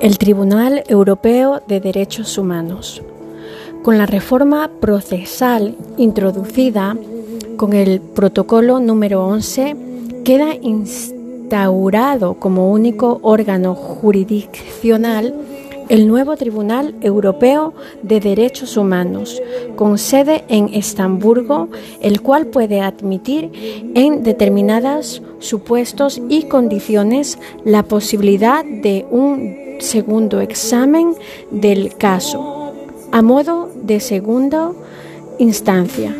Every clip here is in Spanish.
El Tribunal Europeo de Derechos Humanos. Con la reforma procesal introducida con el protocolo número 11, queda instaurado como único órgano jurisdiccional el nuevo Tribunal Europeo de Derechos Humanos, con sede en Estamburgo, el cual puede admitir en determinados supuestos y condiciones la posibilidad de un segundo examen del caso, a modo de segunda instancia.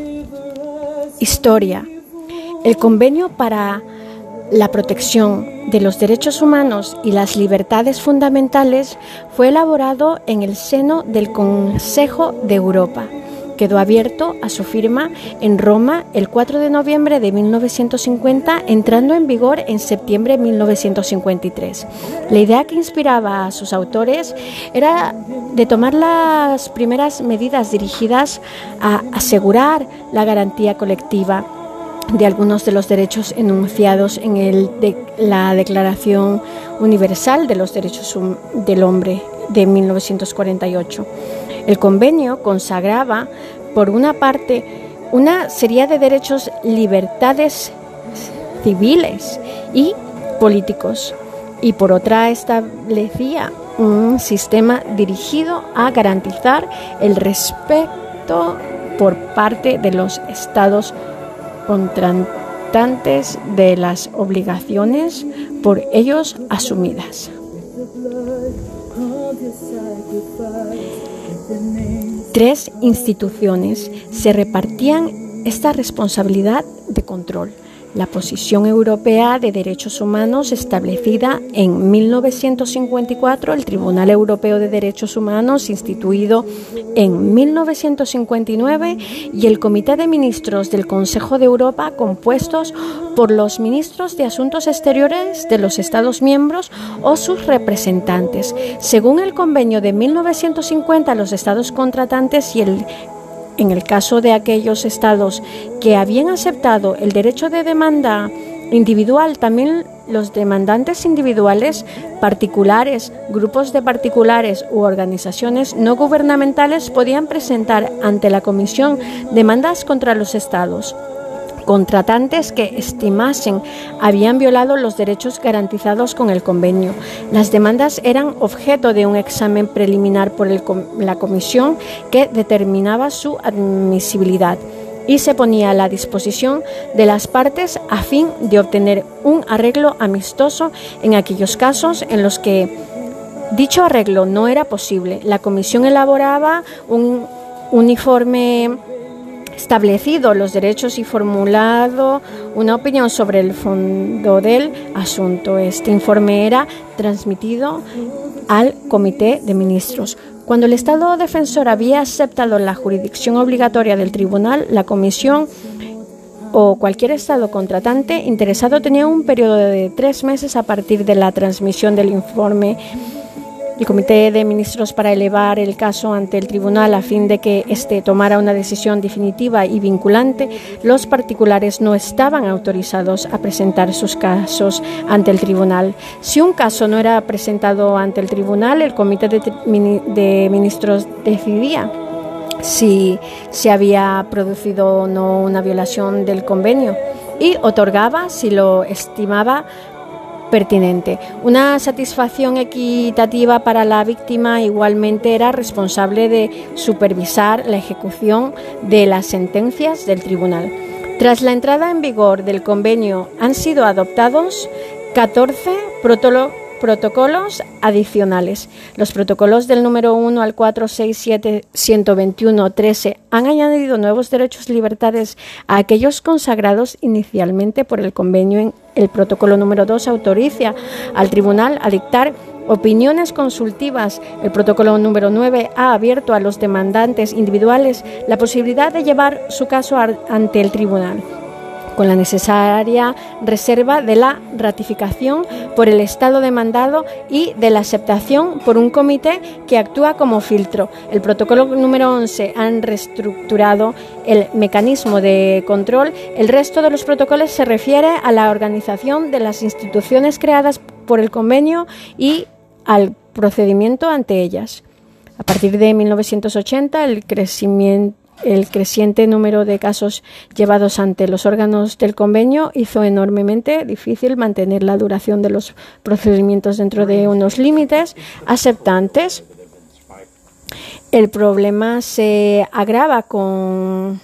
Historia. El convenio para la protección de los derechos humanos y las libertades fundamentales fue elaborado en el seno del Consejo de Europa. Quedó abierto a su firma en Roma el 4 de noviembre de 1950, entrando en vigor en septiembre de 1953. La idea que inspiraba a sus autores era de tomar las primeras medidas dirigidas a asegurar la garantía colectiva de algunos de los derechos enunciados en la Declaración Universal de los Derechos del Hombre de 1948. El convenio consagraba, por una parte, una serie de derechos, libertades civiles y políticos, y por otra establecía un sistema dirigido a garantizar el respeto por parte de los Estados contratantes de las obligaciones por ellos asumidas. Tres instituciones se repartían esta responsabilidad de control la posición europea de derechos humanos establecida en 1954, el Tribunal Europeo de Derechos Humanos instituido en 1959 y el Comité de Ministros del Consejo de Europa compuestos por los ministros de Asuntos Exteriores de los Estados miembros o sus representantes. Según el convenio de 1950, los Estados contratantes y el en el caso de aquellos estados que habían aceptado el derecho de demanda individual, también los demandantes individuales, particulares, grupos de particulares u organizaciones no gubernamentales podían presentar ante la Comisión demandas contra los estados contratantes que estimasen habían violado los derechos garantizados con el convenio. Las demandas eran objeto de un examen preliminar por la comisión que determinaba su admisibilidad y se ponía a la disposición de las partes a fin de obtener un arreglo amistoso en aquellos casos en los que dicho arreglo no era posible. La comisión elaboraba un uniforme establecido los derechos y formulado una opinión sobre el fondo del asunto. Este informe era transmitido al Comité de Ministros. Cuando el Estado defensor había aceptado la jurisdicción obligatoria del tribunal, la Comisión o cualquier Estado contratante interesado tenía un periodo de tres meses a partir de la transmisión del informe el Comité de Ministros para elevar el caso ante el tribunal a fin de que éste tomara una decisión definitiva y vinculante, los particulares no estaban autorizados a presentar sus casos ante el tribunal. Si un caso no era presentado ante el tribunal, el Comité de, de Ministros decidía si se había producido o no una violación del convenio y otorgaba, si lo estimaba, pertinente. Una satisfacción equitativa para la víctima igualmente era responsable de supervisar la ejecución de las sentencias del tribunal. Tras la entrada en vigor del convenio han sido adoptados 14 protocolos protocolos adicionales. Los protocolos del número 1 al 4, 6, 7, 121, 13 han añadido nuevos derechos y libertades a aquellos consagrados inicialmente por el convenio. el protocolo número 2 autoriza al tribunal a dictar opiniones consultivas. El protocolo número 9 ha abierto a los demandantes individuales la posibilidad de llevar su caso ante el tribunal con la necesaria reserva de la ratificación por el Estado demandado y de la aceptación por un comité que actúa como filtro. El protocolo número 11 han reestructurado el mecanismo de control. El resto de los protocolos se refiere a la organización de las instituciones creadas por el convenio y al procedimiento ante ellas. A partir de 1980, el crecimiento el creciente número de casos llevados ante los órganos del convenio hizo enormemente difícil mantener la duración de los procedimientos dentro de unos límites aceptantes. El problema se agrava con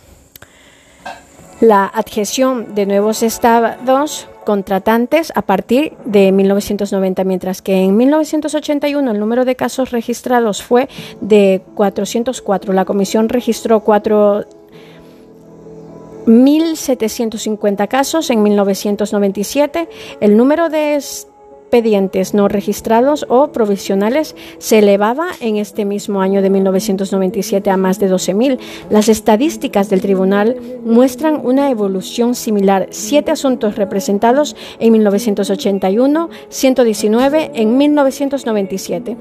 la adhesión de nuevos estados contratantes a partir de 1990, mientras que en 1981 el número de casos registrados fue de 404. La comisión registró 4.750 casos en 1997. El número de expedientes no registrados o provisionales se elevaba en este mismo año de 1997 a más de 12.000. Las estadísticas del tribunal muestran una evolución similar. Siete asuntos representados en 1981, 119 en 1997.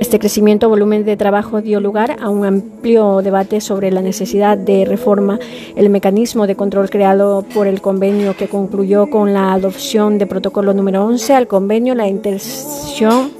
Este crecimiento volumen de trabajo dio lugar a un amplio debate sobre la necesidad de reforma, el mecanismo de control creado por el convenio que concluyó con la adopción de protocolo número 11 al convenio, la intención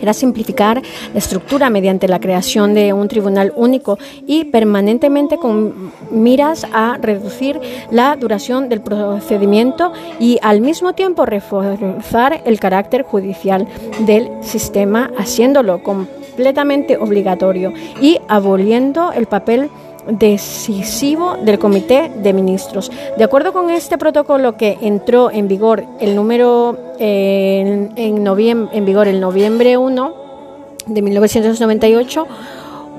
era simplificar la estructura mediante la creación de un tribunal único y permanentemente con miras a reducir la duración del procedimiento y al mismo tiempo reforzar el carácter judicial del sistema, haciéndolo completamente obligatorio y aboliendo el papel decisivo del Comité de Ministros. De acuerdo con este protocolo que entró en vigor el número en, en, noviembre, en vigor el noviembre 1 de 1998,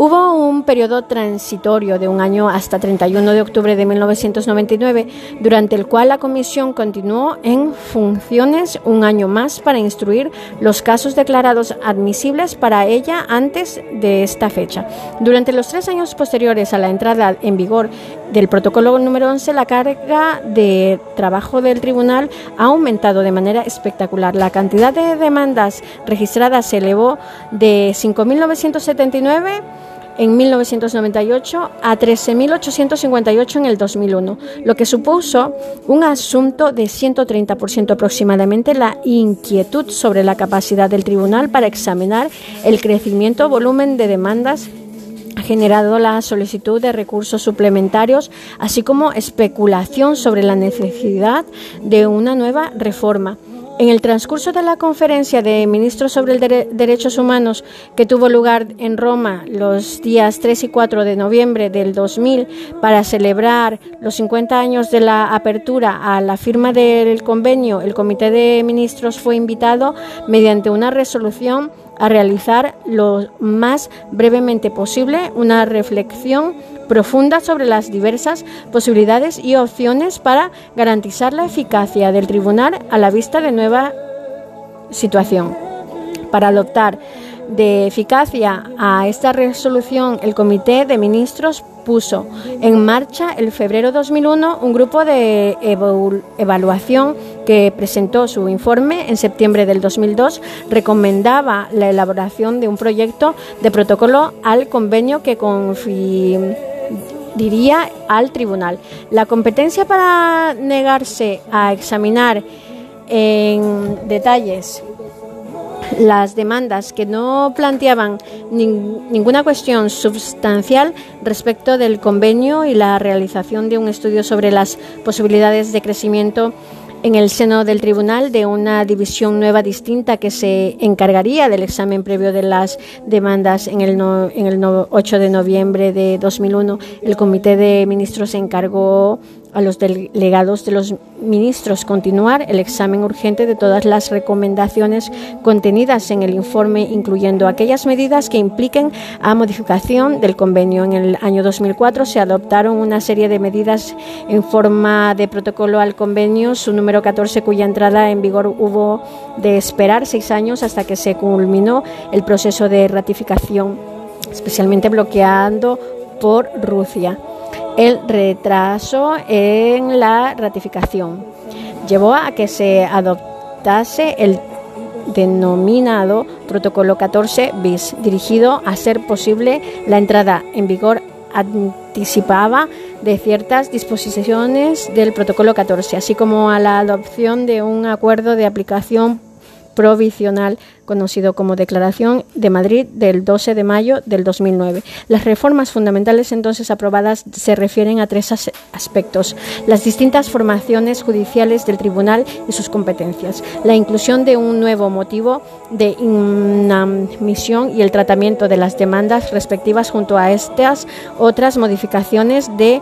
Hubo un periodo transitorio de un año hasta 31 de octubre de 1999, durante el cual la Comisión continuó en funciones un año más para instruir los casos declarados admisibles para ella antes de esta fecha. Durante los tres años posteriores a la entrada en vigor del protocolo número 11, la carga de trabajo del tribunal ha aumentado de manera espectacular. La cantidad de demandas registradas se elevó de 5.979 en 1998 a 13.858 en el 2001, lo que supuso un asunto de 130% aproximadamente la inquietud sobre la capacidad del tribunal para examinar el crecimiento volumen de demandas ha generado la solicitud de recursos suplementarios, así como especulación sobre la necesidad de una nueva reforma. En el transcurso de la conferencia de ministros sobre derechos humanos que tuvo lugar en Roma los días 3 y 4 de noviembre del 2000 para celebrar los 50 años de la apertura a la firma del convenio, el Comité de Ministros fue invitado mediante una resolución a realizar lo más brevemente posible una reflexión profunda sobre las diversas posibilidades y opciones para garantizar la eficacia del tribunal a la vista de nueva situación. Para adoptar de eficacia a esta resolución, el Comité de Ministros puso en marcha el febrero 2001 un grupo de evaluación que presentó su informe en septiembre del 2002. Recomendaba la elaboración de un proyecto de protocolo al convenio que diría al tribunal. La competencia para negarse a examinar en detalles las demandas que no planteaban ninguna cuestión sustancial respecto del convenio y la realización de un estudio sobre las posibilidades de crecimiento en el seno del tribunal de una división nueva distinta que se encargaría del examen previo de las demandas en el, en el 8 de noviembre de 2001. El Comité de Ministros se encargó a los delegados de los ministros continuar el examen urgente de todas las recomendaciones contenidas en el informe, incluyendo aquellas medidas que impliquen a modificación del convenio. En el año 2004 se adoptaron una serie de medidas en forma de protocolo al convenio, su número 14, cuya entrada en vigor hubo de esperar seis años hasta que se culminó el proceso de ratificación, especialmente bloqueando por Rusia el retraso en la ratificación. Llevó a que se adoptase el denominado Protocolo 14 bis, dirigido a ser posible la entrada en vigor anticipada de ciertas disposiciones del Protocolo 14, así como a la adopción de un acuerdo de aplicación provisional conocido como Declaración de Madrid del 12 de mayo del 2009. Las reformas fundamentales entonces aprobadas se refieren a tres aspectos. Las distintas formaciones judiciales del tribunal y sus competencias. La inclusión de un nuevo motivo de inadmisión y el tratamiento de las demandas respectivas junto a estas otras modificaciones de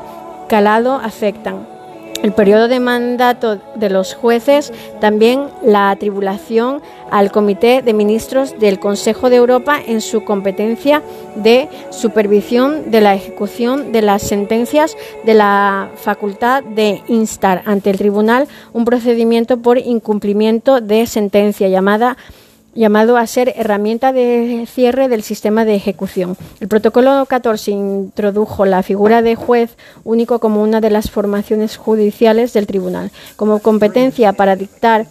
calado afectan el periodo de mandato de los jueces, también la atribulación al Comité de Ministros del Consejo de Europa en su competencia de supervisión de la ejecución de las sentencias de la facultad de instar ante el tribunal un procedimiento por incumplimiento de sentencia llamada llamado a ser herramienta de cierre del sistema de ejecución. El protocolo 14 introdujo la figura de juez único como una de las formaciones judiciales del tribunal, como competencia para dictar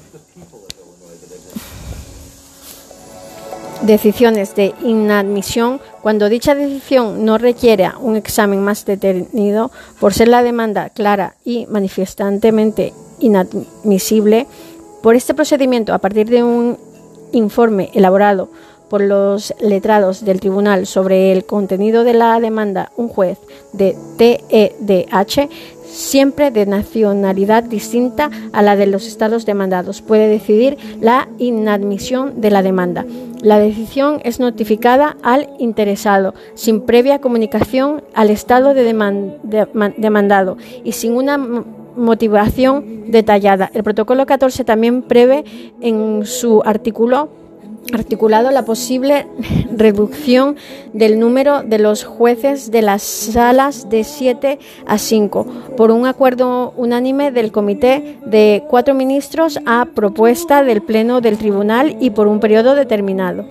decisiones de inadmisión cuando dicha decisión no requiere un examen más detenido por ser la demanda clara y manifestantemente inadmisible. Por este procedimiento, a partir de un informe elaborado por los letrados del tribunal sobre el contenido de la demanda, un juez de TEDH, siempre de nacionalidad distinta a la de los estados demandados, puede decidir la inadmisión de la demanda. La decisión es notificada al interesado sin previa comunicación al estado de demandado y sin una motivación detallada. El protocolo 14 también prevé en su artículo articulado la posible reducción del número de los jueces de las salas de 7 a 5 por un acuerdo unánime del comité de cuatro ministros a propuesta del Pleno del Tribunal y por un periodo determinado.